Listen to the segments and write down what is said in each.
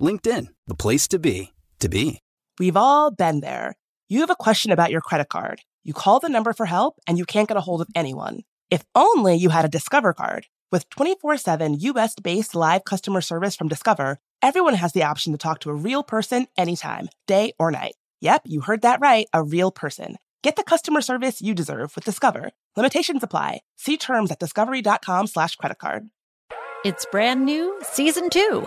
LinkedIn, the place to be, to be. We've all been there. You have a question about your credit card. You call the number for help and you can't get a hold of anyone. If only you had a Discover card. With 24 7 US based live customer service from Discover, everyone has the option to talk to a real person anytime, day or night. Yep, you heard that right, a real person. Get the customer service you deserve with Discover. Limitations apply. See terms at discover.com slash credit card. It's brand new, season two.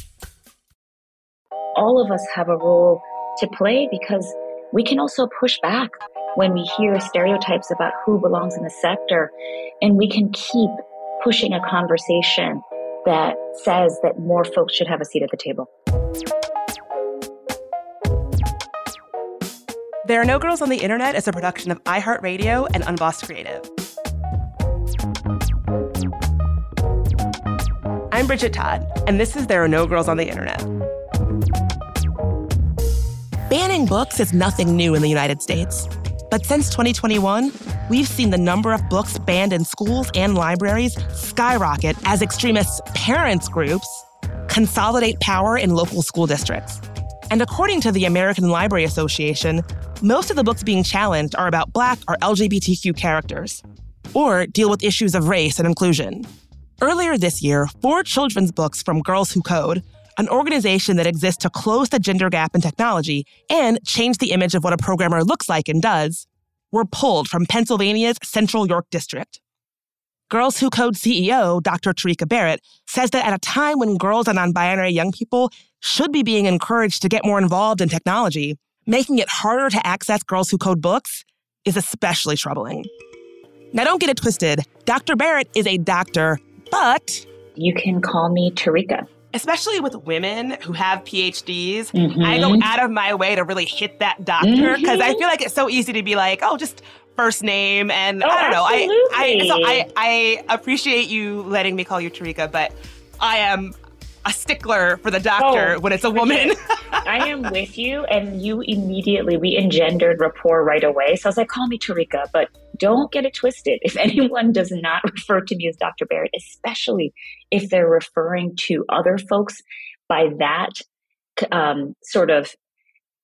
all of us have a role to play because we can also push back when we hear stereotypes about who belongs in the sector and we can keep pushing a conversation that says that more folks should have a seat at the table. There Are No Girls on the Internet is a production of iHeartRadio and Unbossed Creative. I'm Bridget Todd, and this is There Are No Girls on the Internet. Banning books is nothing new in the United States. But since 2021, we've seen the number of books banned in schools and libraries skyrocket as extremist parents groups consolidate power in local school districts. And according to the American Library Association, most of the books being challenged are about Black or LGBTQ characters, or deal with issues of race and inclusion. Earlier this year, four children's books from Girls Who Code an organization that exists to close the gender gap in technology and change the image of what a programmer looks like and does, were pulled from Pennsylvania's Central York District. Girls Who Code CEO Dr. Tarika Barrett says that at a time when girls and non binary young people should be being encouraged to get more involved in technology, making it harder to access Girls Who Code books is especially troubling. Now, don't get it twisted. Dr. Barrett is a doctor, but. You can call me Tarika especially with women who have PhDs, mm-hmm. I go out of my way to really hit that doctor because mm-hmm. I feel like it's so easy to be like, oh, just first name and oh, I don't know. Absolutely. I I, so I I appreciate you letting me call you Tarika, but I am a stickler for the doctor oh, when it's a woman. I am with you, and you immediately we engendered rapport right away. So I was like, call me Tarika, but don't get it twisted. If anyone does not refer to me as Dr. Barrett, especially if they're referring to other folks by that um, sort of,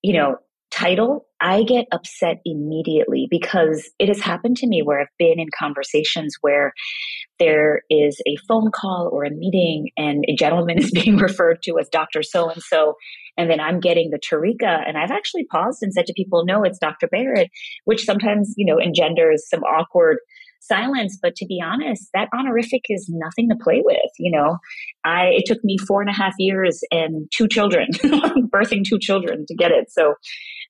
you know, title, I get upset immediately because it has happened to me where I've been in conversations where there is a phone call or a meeting and a gentleman is being referred to as Dr. So and so. And then I'm getting the Tarika. And I've actually paused and said to people, no, it's Dr. Barrett, which sometimes, you know, engenders some awkward silence. But to be honest, that honorific is nothing to play with. You know, I, it took me four and a half years and two children, birthing two children to get it. So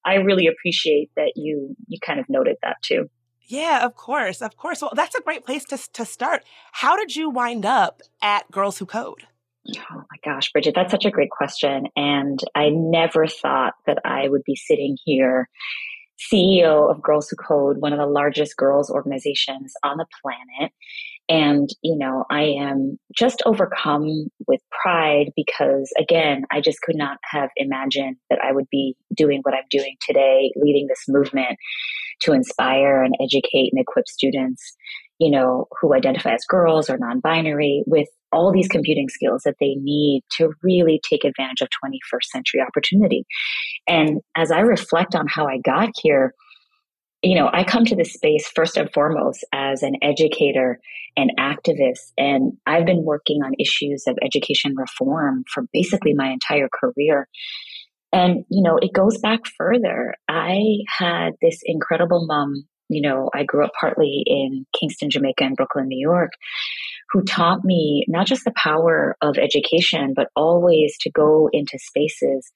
I really appreciate that you, you kind of noted that too. Yeah, of course, of course. Well, that's a great place to, to start. How did you wind up at Girls Who Code? Oh my gosh, Bridget, that's such a great question. And I never thought that I would be sitting here, CEO of Girls Who Code, one of the largest girls organizations on the planet. And, you know, I am just overcome with pride because, again, I just could not have imagined that I would be doing what I'm doing today, leading this movement to inspire and educate and equip students, you know, who identify as girls or non binary with all these computing skills that they need to really take advantage of 21st century opportunity. And as I reflect on how I got here, you know, I come to this space first and foremost as an educator and activist, and I've been working on issues of education reform for basically my entire career. And, you know, it goes back further. I had this incredible mom, you know, I grew up partly in Kingston, Jamaica, and Brooklyn, New York, who taught me not just the power of education, but always to go into spaces,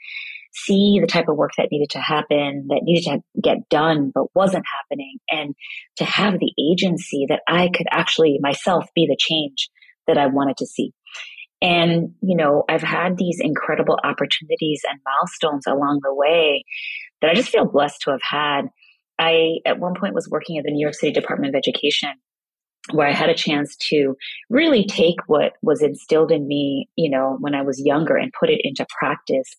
see the type of work that needed to happen, that needed to get done, but wasn't happening, and to have the agency that I could actually myself be the change that I wanted to see. And, you know, I've had these incredible opportunities and milestones along the way that I just feel blessed to have had. I, at one point, was working at the New York City Department of Education where I had a chance to really take what was instilled in me, you know, when I was younger and put it into practice.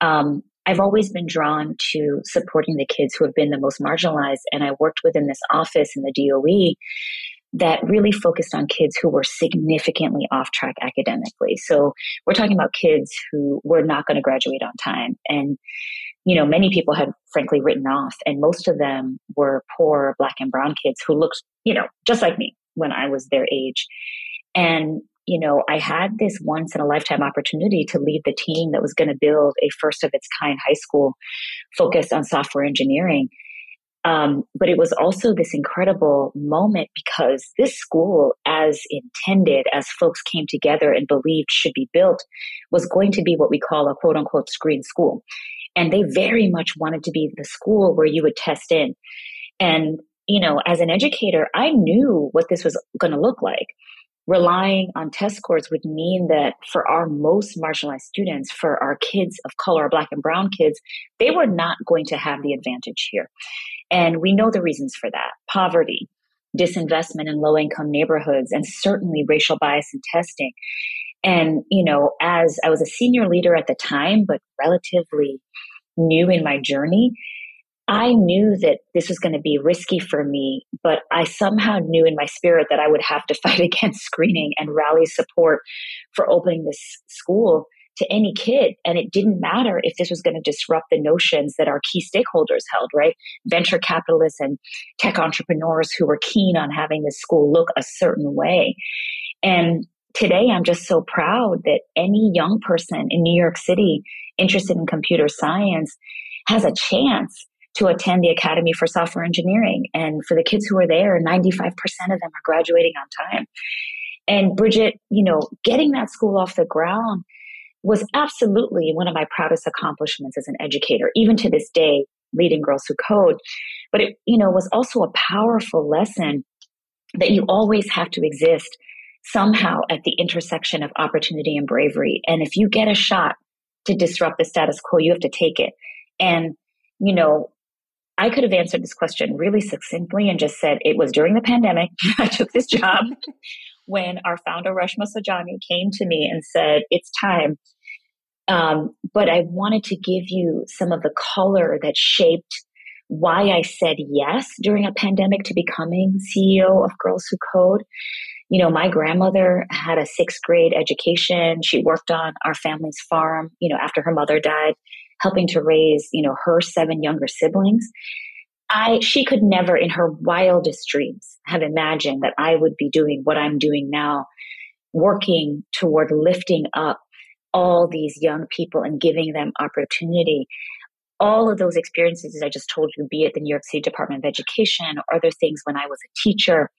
Um, I've always been drawn to supporting the kids who have been the most marginalized. And I worked within this office in the DOE that really focused on kids who were significantly off track academically. So we're talking about kids who were not going to graduate on time. And, you know, many people had frankly written off, and most of them were poor black and brown kids who looked you know, just like me when I was their age. And, you know, I had this once in a lifetime opportunity to lead the team that was going to build a first of its kind high school focused on software engineering. Um, but it was also this incredible moment because this school, as intended, as folks came together and believed should be built, was going to be what we call a quote unquote screen school. And they very much wanted to be the school where you would test in. And you know, as an educator, I knew what this was going to look like. Relying on test scores would mean that for our most marginalized students, for our kids of color, our black and brown kids, they were not going to have the advantage here. And we know the reasons for that poverty, disinvestment in low income neighborhoods, and certainly racial bias in testing. And, you know, as I was a senior leader at the time, but relatively new in my journey, I knew that this was going to be risky for me, but I somehow knew in my spirit that I would have to fight against screening and rally support for opening this school to any kid. And it didn't matter if this was going to disrupt the notions that our key stakeholders held, right? Venture capitalists and tech entrepreneurs who were keen on having this school look a certain way. And today I'm just so proud that any young person in New York City interested in computer science has a chance to attend the Academy for Software Engineering. And for the kids who are there, 95% of them are graduating on time. And Bridget, you know, getting that school off the ground was absolutely one of my proudest accomplishments as an educator, even to this day, leading Girls Who Code. But it, you know, was also a powerful lesson that you always have to exist somehow at the intersection of opportunity and bravery. And if you get a shot to disrupt the status quo, you have to take it. And, you know, I could have answered this question really succinctly and just said it was during the pandemic. I took this job when our founder, Reshma Saujani, came to me and said, It's time. Um, but I wanted to give you some of the color that shaped why I said yes during a pandemic to becoming CEO of Girls Who Code. You know, my grandmother had a sixth grade education. She worked on our family's farm, you know, after her mother died helping to raise, you know, her seven younger siblings. I, she could never in her wildest dreams have imagined that I would be doing what I'm doing now, working toward lifting up all these young people and giving them opportunity. All of those experiences as I just told you, be it the New York City Department of Education or other things when I was a teacher,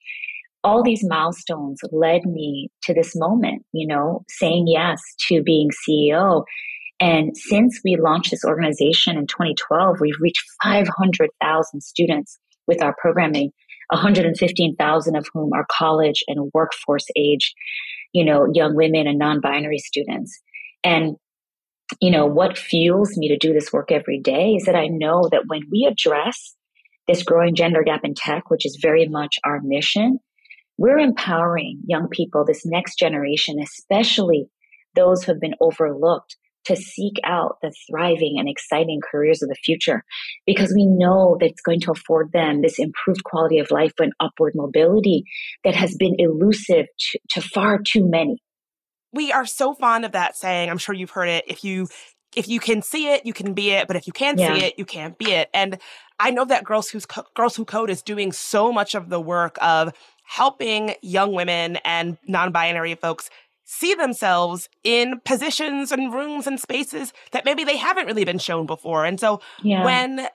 all these milestones led me to this moment, you know, saying yes to being CEO and since we launched this organization in 2012, we've reached 500,000 students with our programming 115,000 of whom are college and workforce age, you know, young women and non-binary students. And you know, what fuels me to do this work every day is that I know that when we address this growing gender gap in tech, which is very much our mission, we're empowering young people, this next generation, especially those who have been overlooked to seek out the thriving and exciting careers of the future because we know that it's going to afford them this improved quality of life and upward mobility that has been elusive to, to far too many. We are so fond of that saying. I'm sure you've heard it. If you if you can see it, you can be it. But if you can't yeah. see it, you can't be it. And I know that Girls Who Co- Girls Who Code is doing so much of the work of helping young women and non-binary folks see themselves in positions and rooms and spaces that maybe they haven't really been shown before. And so yeah. when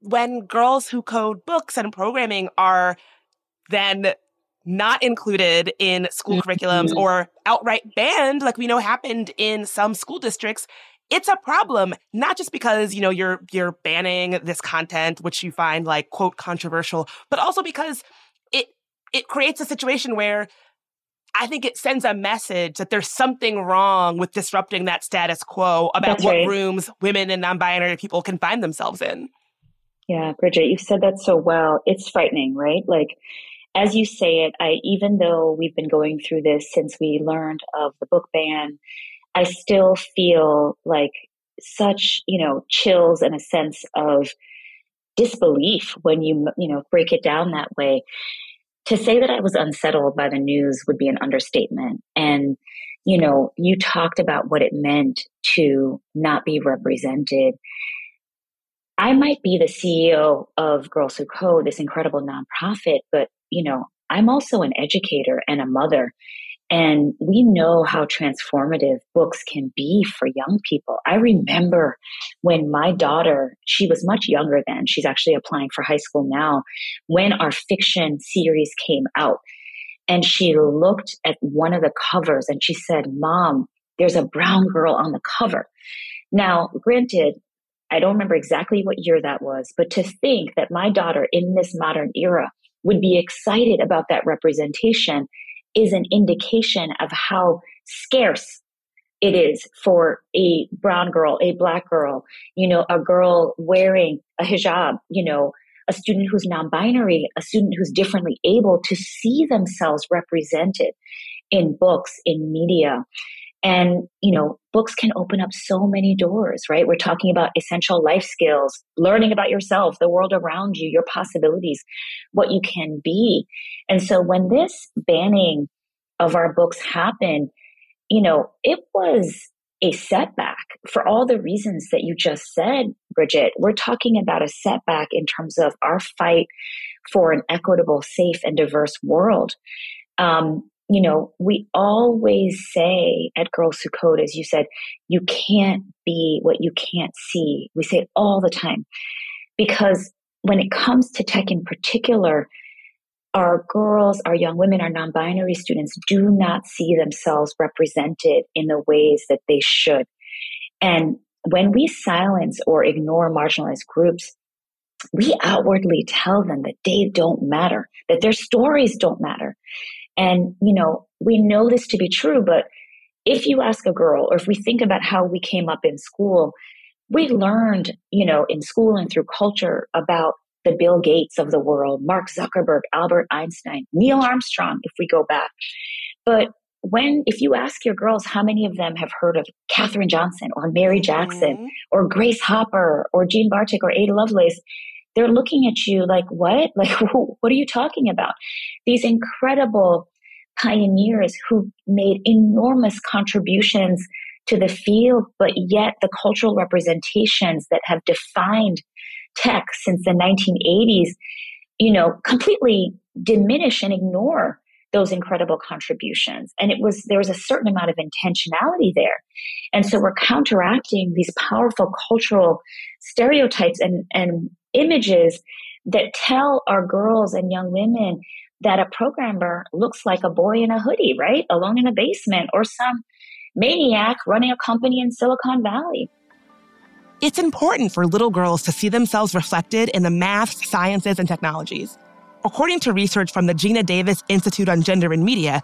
when girls who code books and programming are then not included in school mm-hmm. curriculums or outright banned like we know happened in some school districts it's a problem not just because you know you're you're banning this content which you find like quote controversial but also because it it creates a situation where I think it sends a message that there's something wrong with disrupting that status quo about That's what right. rooms women and non-binary people can find themselves in. Yeah, Bridget, you've said that so well. It's frightening, right? Like as you say it, I even though we've been going through this since we learned of the book ban, I still feel like such, you know, chills and a sense of disbelief when you you know break it down that way to say that I was unsettled by the news would be an understatement. And, you know, you talked about what it meant to not be represented. I might be the CEO of Girls Who Code, this incredible nonprofit, but, you know, I'm also an educator and a mother. And we know how transformative books can be for young people. I remember when my daughter, she was much younger then, she's actually applying for high school now, when our fiction series came out. And she looked at one of the covers and she said, Mom, there's a brown girl on the cover. Now, granted, I don't remember exactly what year that was, but to think that my daughter in this modern era would be excited about that representation is an indication of how scarce it is for a brown girl, a black girl, you know, a girl wearing a hijab, you know, a student who's non-binary, a student who's differently able to see themselves represented in books, in media. And, you know, books can open up so many doors, right? We're talking about essential life skills, learning about yourself, the world around you, your possibilities, what you can be. And so when this banning of our books happened, you know, it was a setback for all the reasons that you just said, Bridget. We're talking about a setback in terms of our fight for an equitable, safe, and diverse world. Um, you know, we always say at Girls Who Code, as you said, you can't be what you can't see. We say all the time because when it comes to tech in particular, our girls, our young women, our non binary students do not see themselves represented in the ways that they should. And when we silence or ignore marginalized groups, we outwardly tell them that they don't matter, that their stories don't matter. And, you know, we know this to be true, but if you ask a girl, or if we think about how we came up in school, we learned, you know, in school and through culture about the Bill Gates of the world, Mark Zuckerberg, Albert Einstein, Neil Armstrong, if we go back. But when, if you ask your girls how many of them have heard of Katherine Johnson or Mary Jackson mm-hmm. or Grace Hopper or Jean Bartik or Ada Lovelace, they're looking at you like, what? Like, what are you talking about? These incredible pioneers who made enormous contributions to the field, but yet the cultural representations that have defined tech since the 1980s, you know, completely diminish and ignore those incredible contributions. And it was, there was a certain amount of intentionality there. And so we're counteracting these powerful cultural stereotypes and, and images that tell our girls and young women that a programmer looks like a boy in a hoodie, right? Alone in a basement or some maniac running a company in Silicon Valley. It's important for little girls to see themselves reflected in the math, sciences, and technologies. according to research from the Geena Davis Institute on Gender and Media,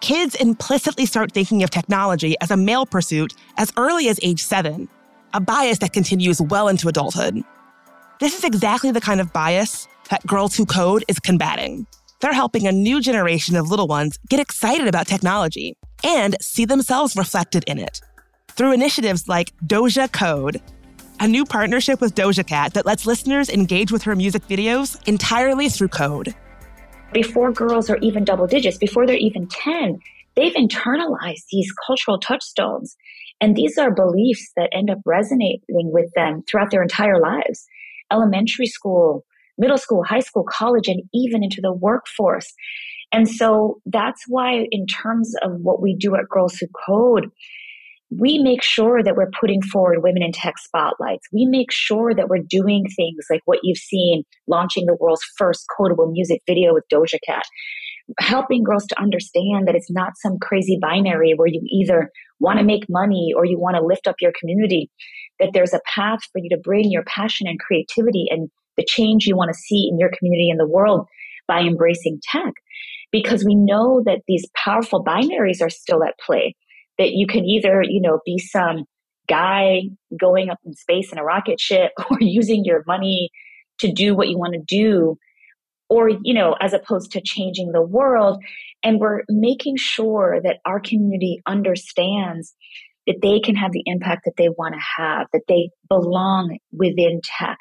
kids implicitly start thinking of technology as a male pursuit as early as age seven, a bias that continues well into adulthood. This is exactly the kind of bias that Girls Who Code is combating. They're helping a new generation of little ones get excited about technology and see themselves reflected in it through initiatives like Doja Code, a new partnership with Doja Cat that lets listeners engage with her music videos entirely through code. Before girls are even double digits, before they're even 10, they've internalized these cultural touchstones. And these are beliefs that end up resonating with them throughout their entire lives. Elementary school, middle school, high school, college, and even into the workforce. And so that's why, in terms of what we do at Girls Who Code, we make sure that we're putting forward women in tech spotlights. We make sure that we're doing things like what you've seen launching the world's first codable music video with Doja Cat, helping girls to understand that it's not some crazy binary where you either want to make money or you want to lift up your community, that there's a path for you to bring your passion and creativity and the change you want to see in your community and the world by embracing tech. Because we know that these powerful binaries are still at play that you can either, you know, be some guy going up in space in a rocket ship or using your money to do what you want to do or you know as opposed to changing the world and we're making sure that our community understands that they can have the impact that they want to have that they belong within tech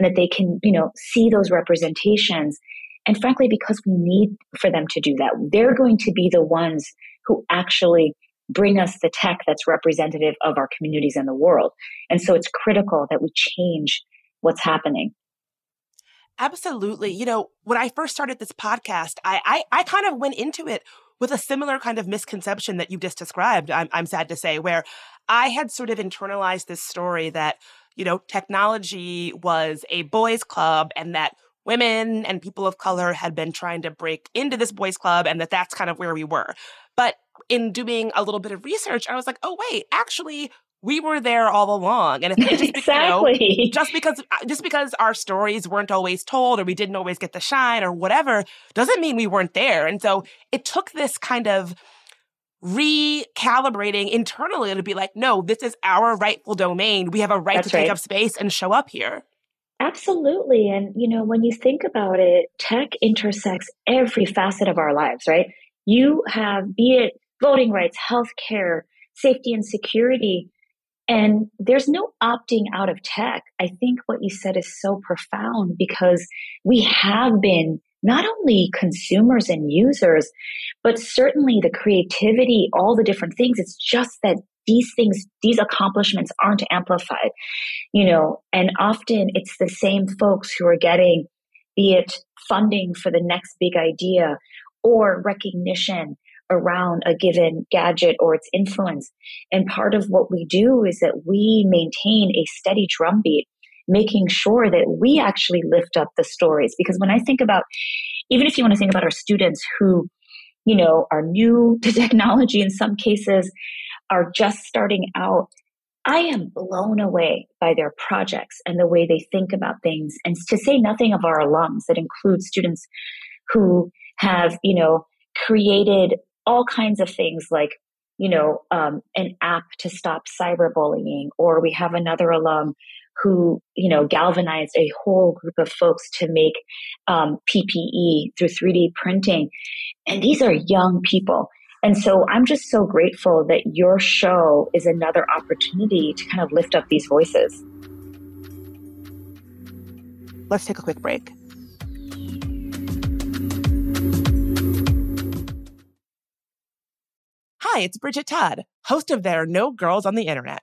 and that they can you know see those representations and frankly because we need for them to do that they're going to be the ones who actually bring us the tech that's representative of our communities and the world. And so it's critical that we change what's happening. Absolutely. You know, when I first started this podcast, I, I, I kind of went into it with a similar kind of misconception that you just described, I'm, I'm sad to say, where I had sort of internalized this story that, you know, technology was a boys' club and that women and people of color had been trying to break into this boys' club and that that's kind of where we were. But in doing a little bit of research, I was like, oh, wait, actually, we were there all along. And it's just, exactly. You know, just because uh, just because our stories weren't always told or we didn't always get the shine or whatever doesn't mean we weren't there. And so it took this kind of recalibrating internally to be like, no, this is our rightful domain. We have a right That's to take up space and show up here. Absolutely. And, you know, when you think about it, tech intersects every facet of our lives, right? You have, be it voting rights, healthcare, safety and security. And there's no opting out of tech. I think what you said is so profound because we have been not only consumers and users, but certainly the creativity, all the different things. It's just that these things, these accomplishments aren't amplified, you know, and often it's the same folks who are getting, be it funding for the next big idea or recognition around a given gadget or its influence. And part of what we do is that we maintain a steady drumbeat, making sure that we actually lift up the stories. Because when I think about, even if you want to think about our students who, you know, are new to technology in some cases, are just starting out, I am blown away by their projects and the way they think about things. And to say nothing of our alums, that includes students who have, you know, created all kinds of things like, you know, um, an app to stop cyberbullying, or we have another alum who, you know, galvanized a whole group of folks to make um, PPE through 3D printing. And these are young people. And so I'm just so grateful that your show is another opportunity to kind of lift up these voices. Let's take a quick break. Hi, it's Bridget Todd, host of There Are No Girls on the Internet.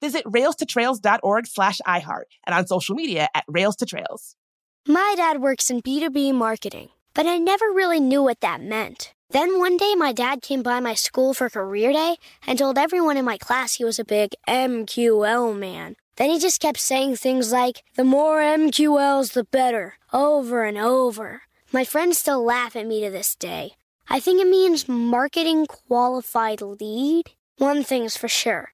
Visit railstotrails.org slash iHeart and on social media at Rails to Trails. My dad works in B2B marketing, but I never really knew what that meant. Then one day, my dad came by my school for career day and told everyone in my class he was a big MQL man. Then he just kept saying things like, the more MQLs, the better, over and over. My friends still laugh at me to this day. I think it means marketing qualified lead. One thing's for sure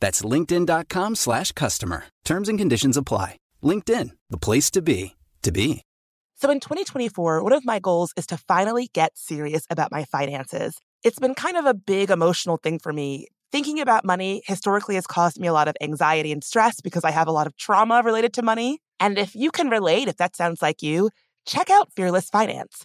That's linkedin.com slash customer. Terms and conditions apply. LinkedIn, the place to be, to be. So in 2024, one of my goals is to finally get serious about my finances. It's been kind of a big emotional thing for me Thinking about money historically has caused me a lot of anxiety and stress because I have a lot of trauma related to money. And if you can relate, if that sounds like you, check out Fearless Finance.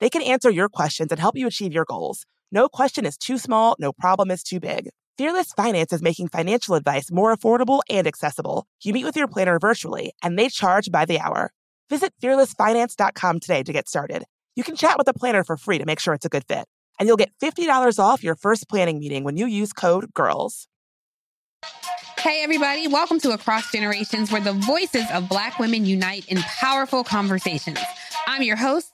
they can answer your questions and help you achieve your goals. No question is too small, no problem is too big. Fearless Finance is making financial advice more affordable and accessible. You meet with your planner virtually, and they charge by the hour. Visit fearlessfinance.com today to get started. You can chat with a planner for free to make sure it's a good fit. And you'll get $50 off your first planning meeting when you use code GIRLS. Hey, everybody, welcome to Across Generations, where the voices of Black women unite in powerful conversations. I'm your host,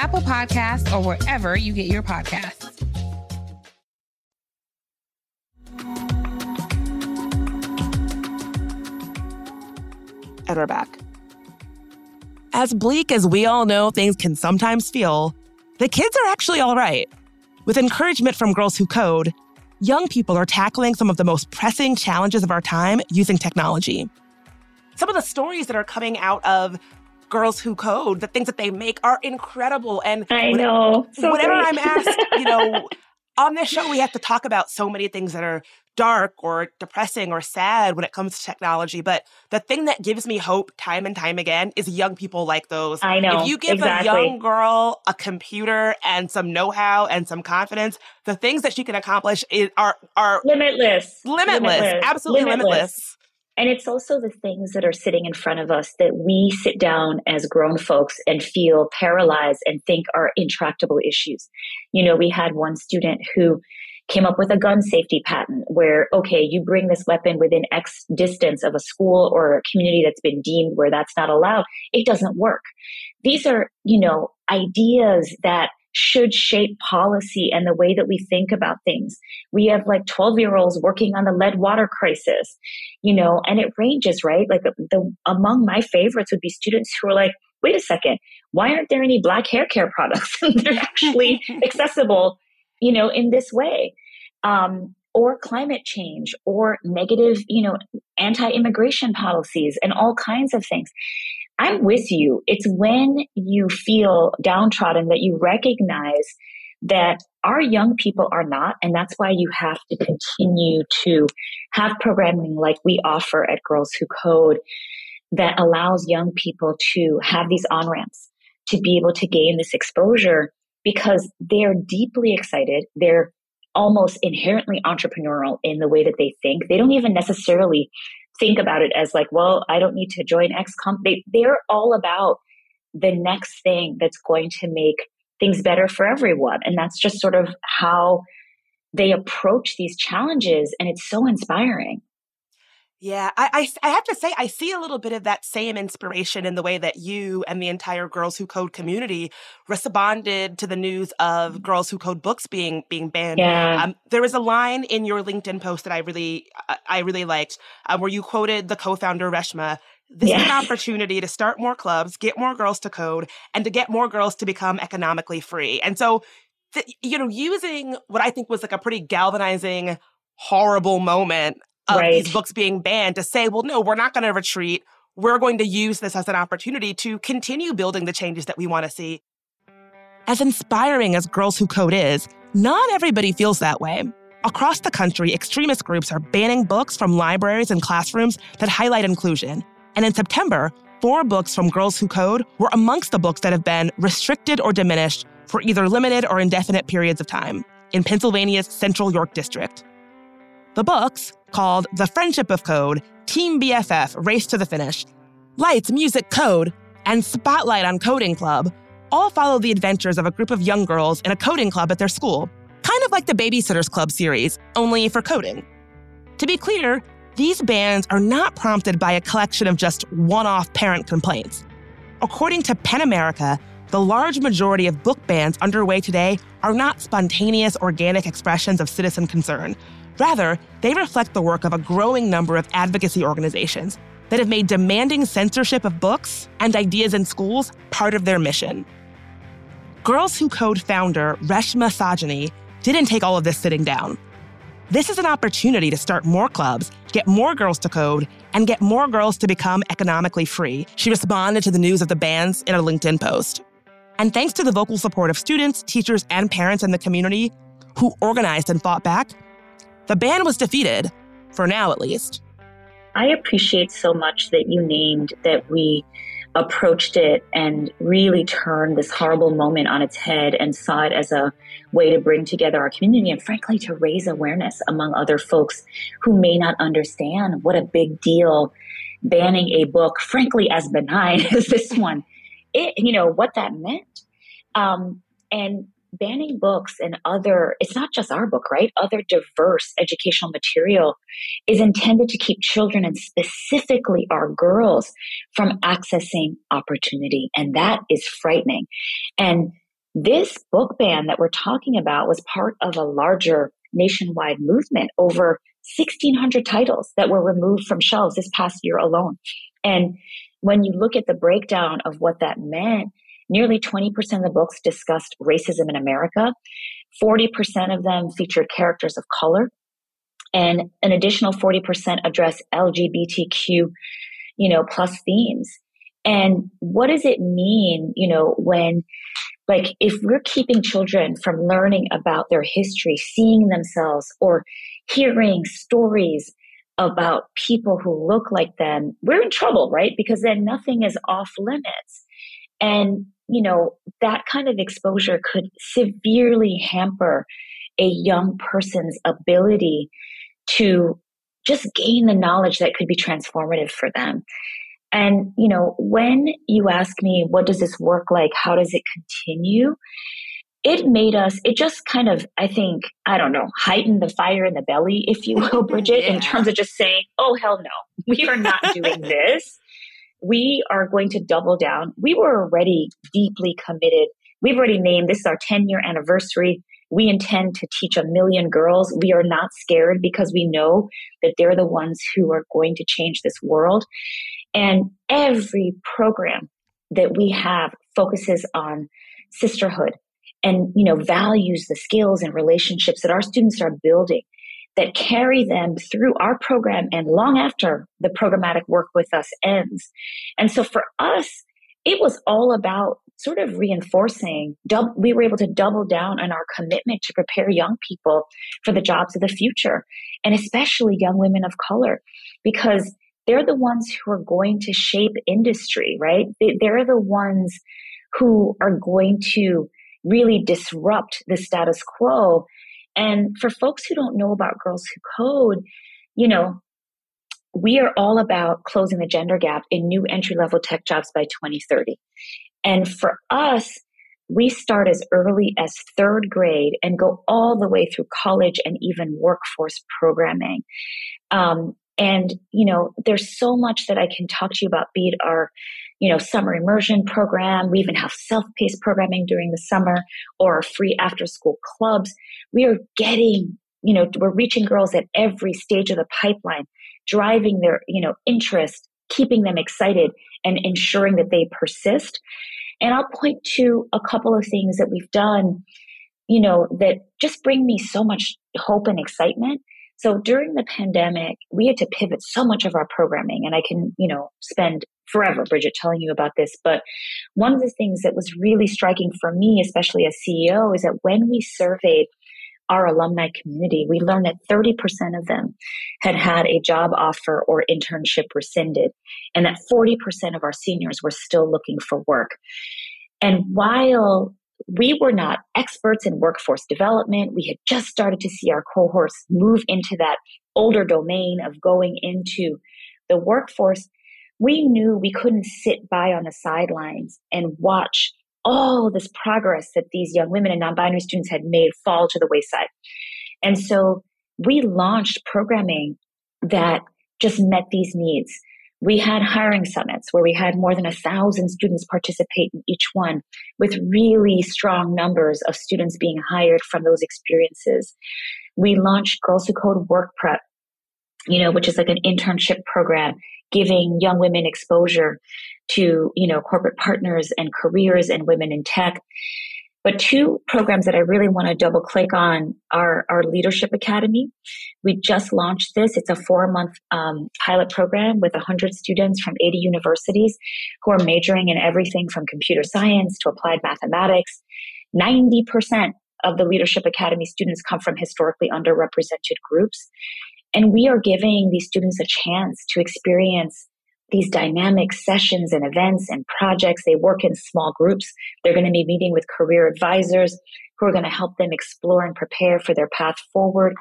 Apple Podcasts, or wherever you get your podcasts. And we're back. As bleak as we all know things can sometimes feel, the kids are actually all right. With encouragement from Girls Who Code, young people are tackling some of the most pressing challenges of our time using technology. Some of the stories that are coming out of Girls Who Code, the things that they make are incredible. And I know. So whenever. I'm asked, you know, on this show, we have to talk about so many things that are dark or depressing or sad when it comes to technology. But the thing that gives me hope time and time again is young people like those. I know. If you give exactly. a young girl a computer and some know-how and some confidence, the things that she can accomplish is, are are limitless. Limitless. limitless. Absolutely limitless. limitless. And it's also the things that are sitting in front of us that we sit down as grown folks and feel paralyzed and think are intractable issues. You know, we had one student who came up with a gun safety patent where, okay, you bring this weapon within X distance of a school or a community that's been deemed where that's not allowed. It doesn't work. These are, you know, ideas that should shape policy and the way that we think about things. We have like 12 year olds working on the lead water crisis, you know, and it ranges, right? Like the, among my favorites would be students who are like, wait a second, why aren't there any black hair care products? They're actually accessible, you know, in this way. Um, or climate change or negative, you know, anti-immigration policies and all kinds of things. I'm with you. It's when you feel downtrodden that you recognize that our young people are not. And that's why you have to continue to have programming like we offer at Girls Who Code that allows young people to have these on ramps to be able to gain this exposure because they're deeply excited. They're almost inherently entrepreneurial in the way that they think. They don't even necessarily think about it as like, well, I don't need to join X comp. They, they're all about the next thing that's going to make things better for everyone. And that's just sort of how they approach these challenges. And it's so inspiring. Yeah, I, I, I have to say I see a little bit of that same inspiration in the way that you and the entire Girls Who Code community responded to the news of Girls Who Code books being being banned. Yeah. Um, there was a line in your LinkedIn post that I really I really liked, uh, where you quoted the co-founder Reshma. This yeah. is an opportunity to start more clubs, get more girls to code, and to get more girls to become economically free. And so, th- you know, using what I think was like a pretty galvanizing horrible moment of right. these books being banned to say, well, no, we're not going to retreat. We're going to use this as an opportunity to continue building the changes that we want to see. As inspiring as Girls Who Code is, not everybody feels that way. Across the country, extremist groups are banning books from libraries and classrooms that highlight inclusion. And in September, four books from Girls Who Code were amongst the books that have been restricted or diminished for either limited or indefinite periods of time in Pennsylvania's Central York District. The books, called The Friendship of Code, Team BFF, Race to the Finish, Lights, Music, Code, and Spotlight on Coding Club all follow the adventures of a group of young girls in a coding club at their school, kind of like the Babysitters Club series, only for coding. To be clear, these bans are not prompted by a collection of just one off parent complaints. According to PEN America, the large majority of book bans underway today are not spontaneous, organic expressions of citizen concern, Rather, they reflect the work of a growing number of advocacy organizations that have made demanding censorship of books and ideas in schools part of their mission. Girls Who Code founder Reshma Saujani didn't take all of this sitting down. This is an opportunity to start more clubs, get more girls to code, and get more girls to become economically free. She responded to the news of the bans in a LinkedIn post. And thanks to the vocal support of students, teachers, and parents in the community who organized and fought back, the ban was defeated, for now at least. I appreciate so much that you named that we approached it and really turned this horrible moment on its head and saw it as a way to bring together our community and frankly to raise awareness among other folks who may not understand what a big deal banning a book, frankly as benign as this one, it, you know, what that meant. Um, and banning books and other, it's not just our book, right? Other diverse educational material is intended to keep children and specifically our girls from accessing opportunity. And that is frightening. And this book ban that we're talking about was part of a larger nationwide movement over 1600 titles that were removed from shelves this past year alone. And when you look at the breakdown of what that meant, Nearly 20% of the books discussed racism in America. 40% of them featured characters of color. And an additional 40% address LGBTQ, you know, plus themes. And what does it mean, you know, when, like, if we're keeping children from learning about their history, seeing themselves, or hearing stories about people who look like them, we're in trouble, right? Because then nothing is off limits. And you know, that kind of exposure could severely hamper a young person's ability to just gain the knowledge that could be transformative for them. And, you know, when you ask me, what does this work like? How does it continue? It made us, it just kind of, I think, I don't know, heightened the fire in the belly, if you will, Bridget, yeah. in terms of just saying, oh, hell no, we are not doing this we are going to double down. We were already deeply committed. We've already named this is our 10 year anniversary. We intend to teach a million girls. We are not scared because we know that they're the ones who are going to change this world. And every program that we have focuses on sisterhood and, you know, values the skills and relationships that our students are building that carry them through our program and long after the programmatic work with us ends. And so for us, it was all about sort of reinforcing, we were able to double down on our commitment to prepare young people for the jobs of the future, and especially young women of color, because they're the ones who are going to shape industry, right? They, they're the ones who are going to really disrupt the status quo. And for folks who don't know about Girls Who Code, you know, we are all about closing the gender gap in new entry level tech jobs by 2030. And for us, we start as early as third grade and go all the way through college and even workforce programming. Um, and, you know, there's so much that I can talk to you about, be it our, you know, summer immersion program. We even have self-paced programming during the summer or free after school clubs. We are getting, you know, we're reaching girls at every stage of the pipeline, driving their, you know, interest, keeping them excited and ensuring that they persist. And I'll point to a couple of things that we've done, you know, that just bring me so much hope and excitement. So during the pandemic, we had to pivot so much of our programming and I can, you know, spend forever, Bridget, telling you about this. But one of the things that was really striking for me, especially as CEO, is that when we surveyed our alumni community, we learned that 30% of them had had a job offer or internship rescinded, and that 40% of our seniors were still looking for work. And while we were not experts in workforce development, we had just started to see our cohorts move into that older domain of going into the workforce. We knew we couldn't sit by on the sidelines and watch all this progress that these young women and non binary students had made fall to the wayside. And so we launched programming that just met these needs. We had hiring summits where we had more than a thousand students participate in each one with really strong numbers of students being hired from those experiences. We launched Girls Who Code Work Prep, you know, which is like an internship program giving young women exposure to, you know, corporate partners and careers and women in tech. But two programs that I really want to double click on are our Leadership Academy. We just launched this. It's a four month um, pilot program with 100 students from 80 universities who are majoring in everything from computer science to applied mathematics. 90% of the Leadership Academy students come from historically underrepresented groups. And we are giving these students a chance to experience these dynamic sessions and events and projects. They work in small groups. They're going to be meeting with career advisors who are going to help them explore and prepare for their path forward.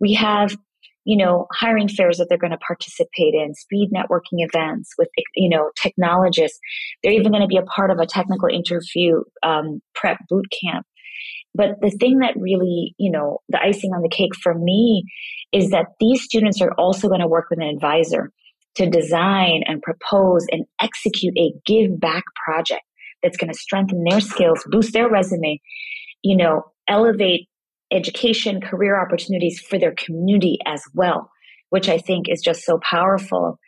We have, you know, hiring fairs that they're going to participate in, speed networking events with, you know, technologists. They're even going to be a part of a technical interview um, prep boot camp. But the thing that really, you know, the icing on the cake for me is that these students are also going to work with an advisor to design and propose and execute a give back project that's going to strengthen their skills, boost their resume, you know, elevate education, career opportunities for their community as well, which I think is just so powerful.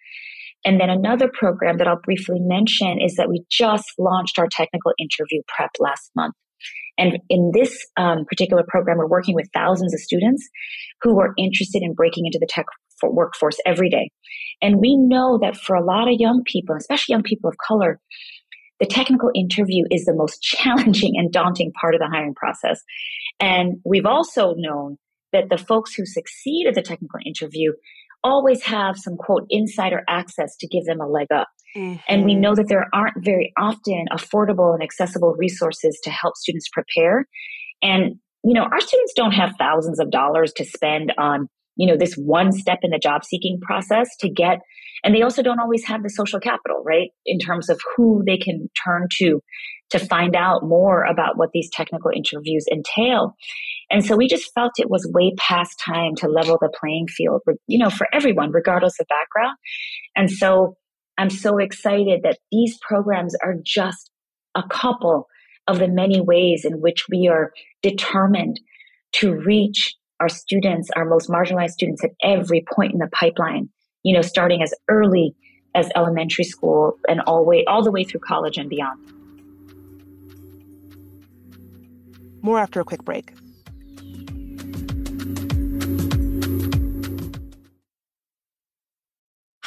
And then another program that I'll briefly mention is that we just launched our technical interview prep last month. And in this um, particular program, we're working with thousands of students who are interested in breaking into the tech workforce every day. And we know that for a lot of young people, especially young people of color, the technical interview is the most challenging and daunting part of the hiring process. And we've also known that the folks who succeed at the technical interview always have some quote insider access to give them a leg up. Mm-hmm. And we mm-hmm. know that there aren't very often affordable and accessible resources to help students prepare. And, you know, our students don't have thousands of dollars to spend on you know, this one step in the job seeking process to get, and they also don't always have the social capital, right? In terms of who they can turn to to find out more about what these technical interviews entail. And so we just felt it was way past time to level the playing field, you know, for everyone, regardless of background. And so I'm so excited that these programs are just a couple of the many ways in which we are determined to reach our students, our most marginalized students at every point in the pipeline, you know, starting as early as elementary school and all way all the way through college and beyond. More after a quick break.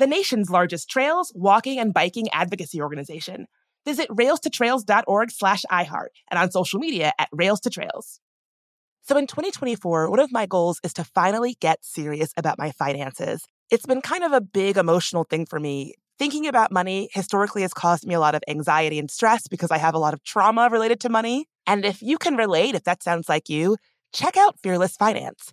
the nation's largest trails, walking, and biking advocacy organization. Visit railstotrails.org slash iHeart and on social media at Rails to Trails. So in 2024, one of my goals is to finally get serious about my finances. It's been kind of a big emotional thing for me. Thinking about money historically has caused me a lot of anxiety and stress because I have a lot of trauma related to money. And if you can relate, if that sounds like you, check out Fearless Finance.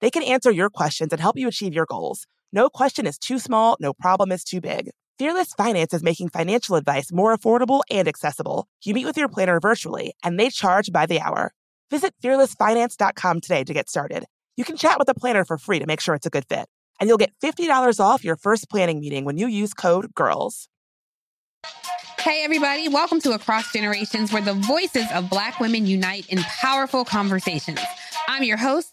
They can answer your questions and help you achieve your goals. No question is too small, no problem is too big. Fearless Finance is making financial advice more affordable and accessible. You meet with your planner virtually, and they charge by the hour. Visit fearlessfinance.com today to get started. You can chat with a planner for free to make sure it's a good fit. And you'll get $50 off your first planning meeting when you use code GIRLS. Hey, everybody, welcome to Across Generations, where the voices of Black women unite in powerful conversations. I'm your host,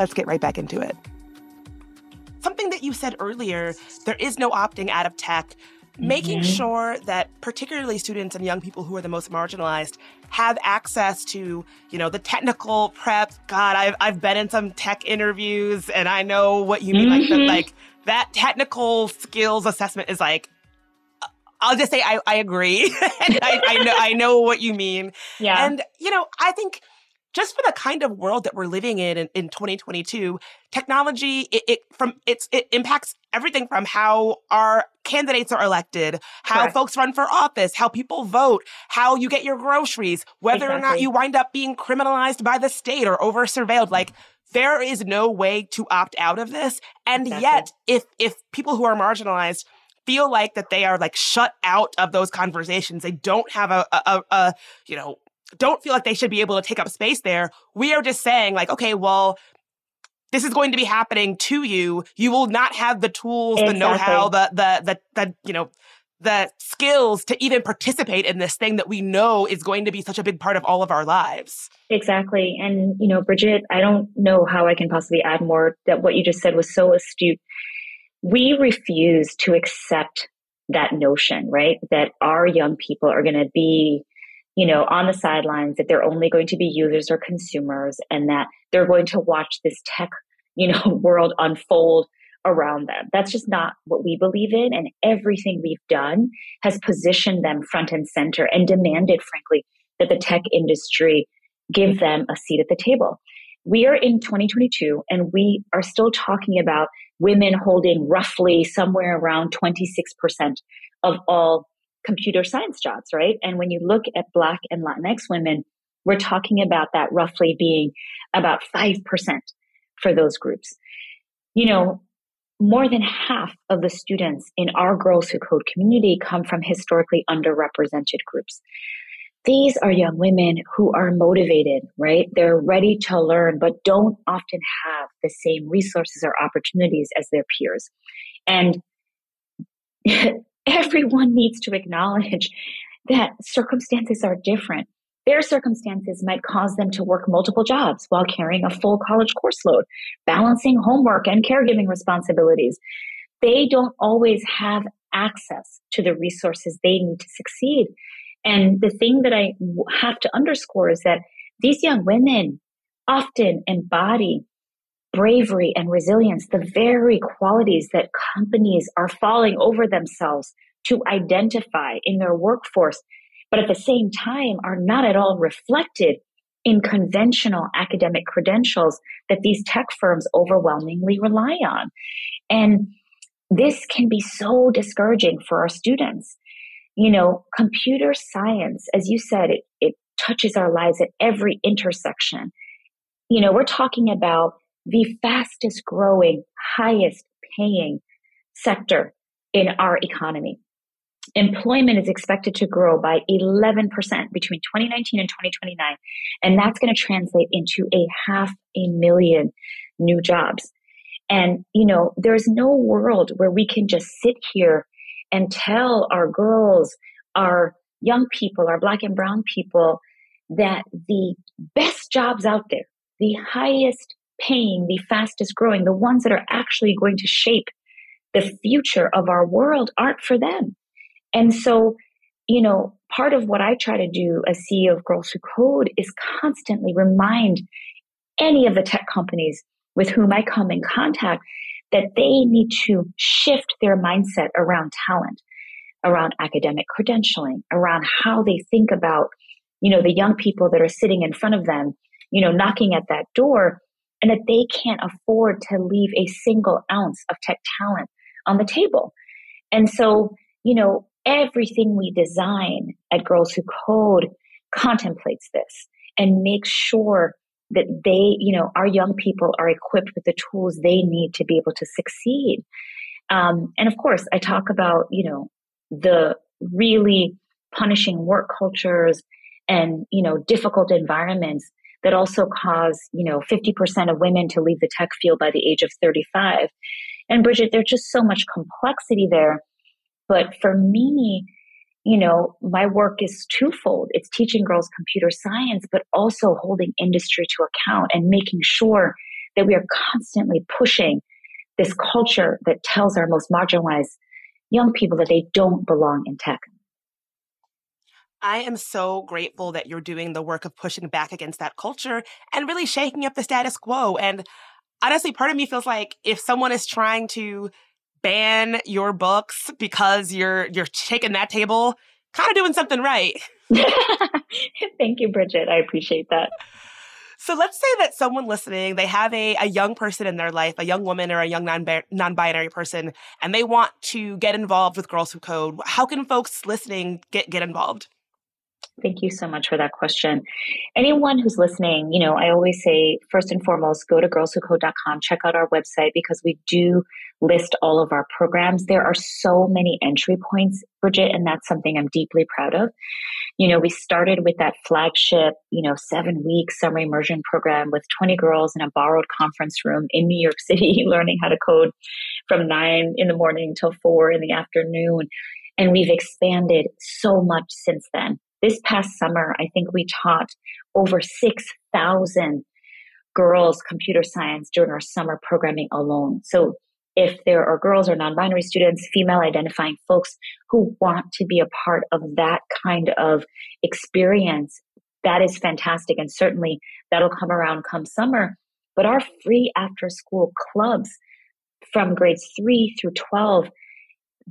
Let's get right back into it. Something that you said earlier there is no opting out of tech. Mm-hmm. Making sure that particularly students and young people who are the most marginalized have access to, you know, the technical prep. God, I've, I've been in some tech interviews and I know what you mean. Mm-hmm. Like, the, like that technical skills assessment is like I'll just say I, I agree. I, I, know I know what you mean. Yeah. And you know, I think just for the kind of world that we're living in in, in 2022 technology it, it, from it's it impacts everything from how our candidates are elected how Correct. folks run for office how people vote how you get your groceries whether exactly. or not you wind up being criminalized by the state or over surveilled like there is no way to opt out of this and exactly. yet if if people who are marginalized feel like that they are like shut out of those conversations. They don't have a, a, a, you know, don't feel like they should be able to take up space there. We are just saying, like, okay, well, this is going to be happening to you. You will not have the tools, exactly. the know-how, the, the the the you know the skills to even participate in this thing that we know is going to be such a big part of all of our lives. Exactly. And you know, Bridget, I don't know how I can possibly add more that what you just said was so astute. We refuse to accept that notion, right? That our young people are going to be you know, on the sidelines, that they're only going to be users or consumers and that they're going to watch this tech, you know, world unfold around them. That's just not what we believe in. And everything we've done has positioned them front and center and demanded, frankly, that the tech industry give them a seat at the table. We are in 2022 and we are still talking about women holding roughly somewhere around 26% of all computer science jobs, right? And when you look at Black and Latinx women, we're talking about that roughly being about 5% for those groups. You know, more than half of the students in our Girls Who Code community come from historically underrepresented groups. These are young women who are motivated, right? They're ready to learn, but don't often have the same resources or opportunities as their peers. And everyone needs to acknowledge that circumstances are different. Their circumstances might cause them to work multiple jobs while carrying a full college course load, balancing homework and caregiving responsibilities. They don't always have access to the resources they need to succeed. And the thing that I have to underscore is that these young women often embody bravery and resilience, the very qualities that companies are falling over themselves to identify in their workforce, but at the same time are not at all reflected in conventional academic credentials that these tech firms overwhelmingly rely on. And this can be so discouraging for our students. You know, computer science, as you said, it, it touches our lives at every intersection. You know, we're talking about the fastest growing, highest paying sector in our economy. Employment is expected to grow by 11% between 2019 and 2029. And that's going to translate into a half a million new jobs. And, you know, there's no world where we can just sit here and tell our girls, our young people, our black and brown people that the best jobs out there, the highest paying, the fastest growing, the ones that are actually going to shape the future of our world aren't for them. And so, you know, part of what I try to do as CEO of Girls Who Code is constantly remind any of the tech companies with whom I come in contact that they need to shift their mindset around talent, around academic credentialing, around how they think about, you know, the young people that are sitting in front of them, you know, knocking at that door and that they can't afford to leave a single ounce of tech talent on the table. And so, you know, everything we design at Girls Who Code contemplates this and makes sure that they, you know, our young people are equipped with the tools they need to be able to succeed. Um, and of course, I talk about, you know, the really punishing work cultures and, you know, difficult environments that also cause, you know, 50% of women to leave the tech field by the age of 35. And Bridget, there's just so much complexity there. But for me, you know, my work is twofold. It's teaching girls computer science, but also holding industry to account and making sure that we are constantly pushing this culture that tells our most marginalized young people that they don't belong in tech. I am so grateful that you're doing the work of pushing back against that culture and really shaking up the status quo. And honestly, part of me feels like if someone is trying to ban your books because you're you're taking that table, kind of doing something right. Thank you, Bridget. I appreciate that. So let's say that someone listening, they have a, a young person in their life, a young woman or a young non non-binary person, and they want to get involved with Girls Who Code. How can folks listening get, get involved? Thank you so much for that question. Anyone who's listening, you know, I always say first and foremost, go to girlswhocode.com, check out our website because we do list all of our programs. There are so many entry points, Bridget, and that's something I'm deeply proud of. You know, we started with that flagship, you know, seven week summer immersion program with 20 girls in a borrowed conference room in New York City, learning how to code from nine in the morning till four in the afternoon. And we've expanded so much since then. This past summer, I think we taught over 6,000 girls computer science during our summer programming alone. So if there are girls or non binary students, female identifying folks who want to be a part of that kind of experience, that is fantastic. And certainly that'll come around come summer. But our free after school clubs from grades three through 12,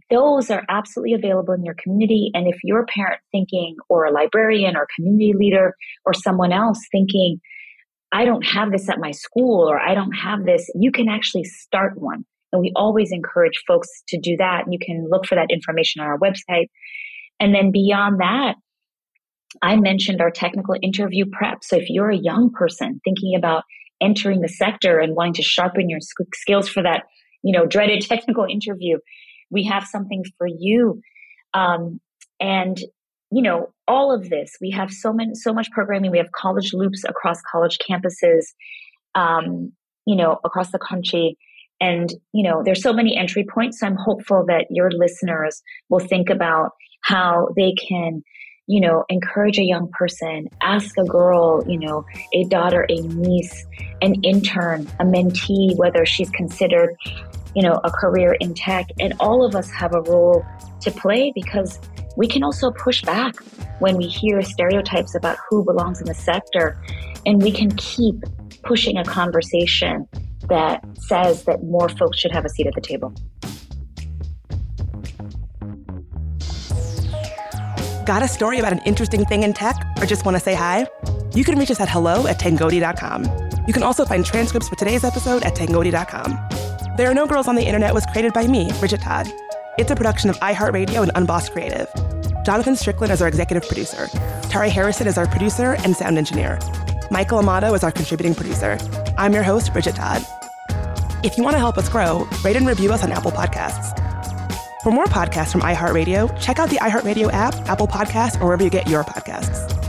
those are absolutely available in your community. And if you're a parent thinking, or a librarian, or community leader, or someone else thinking, I don't have this at my school, or I don't have this, you can actually start one. And we always encourage folks to do that. And you can look for that information on our website. And then beyond that, I mentioned our technical interview prep. So if you're a young person thinking about entering the sector and wanting to sharpen your skills for that, you know, dreaded technical interview, we have something for you. Um, and you know, all of this, we have so many, so much programming. We have college loops across college campuses, um, you know, across the country. And, you know, there's so many entry points. So I'm hopeful that your listeners will think about how they can, you know, encourage a young person, ask a girl, you know, a daughter, a niece, an intern, a mentee, whether she's considered, you know, a career in tech. And all of us have a role to play because we can also push back when we hear stereotypes about who belongs in the sector. And we can keep pushing a conversation that says that more folks should have a seat at the table. Got a story about an interesting thing in tech or just want to say hi? You can reach us at hello at tangoti.com. You can also find transcripts for today's episode at tangoti.com. There Are No Girls on the Internet was created by me, Bridget Todd. It's a production of iHeartRadio and Unbossed Creative. Jonathan Strickland is our executive producer. Tari Harrison is our producer and sound engineer. Michael Amato is our contributing producer. I'm your host, Bridget Todd. If you want to help us grow, rate and review us on Apple Podcasts. For more podcasts from iHeartRadio, check out the iHeartRadio app, Apple Podcasts, or wherever you get your podcasts.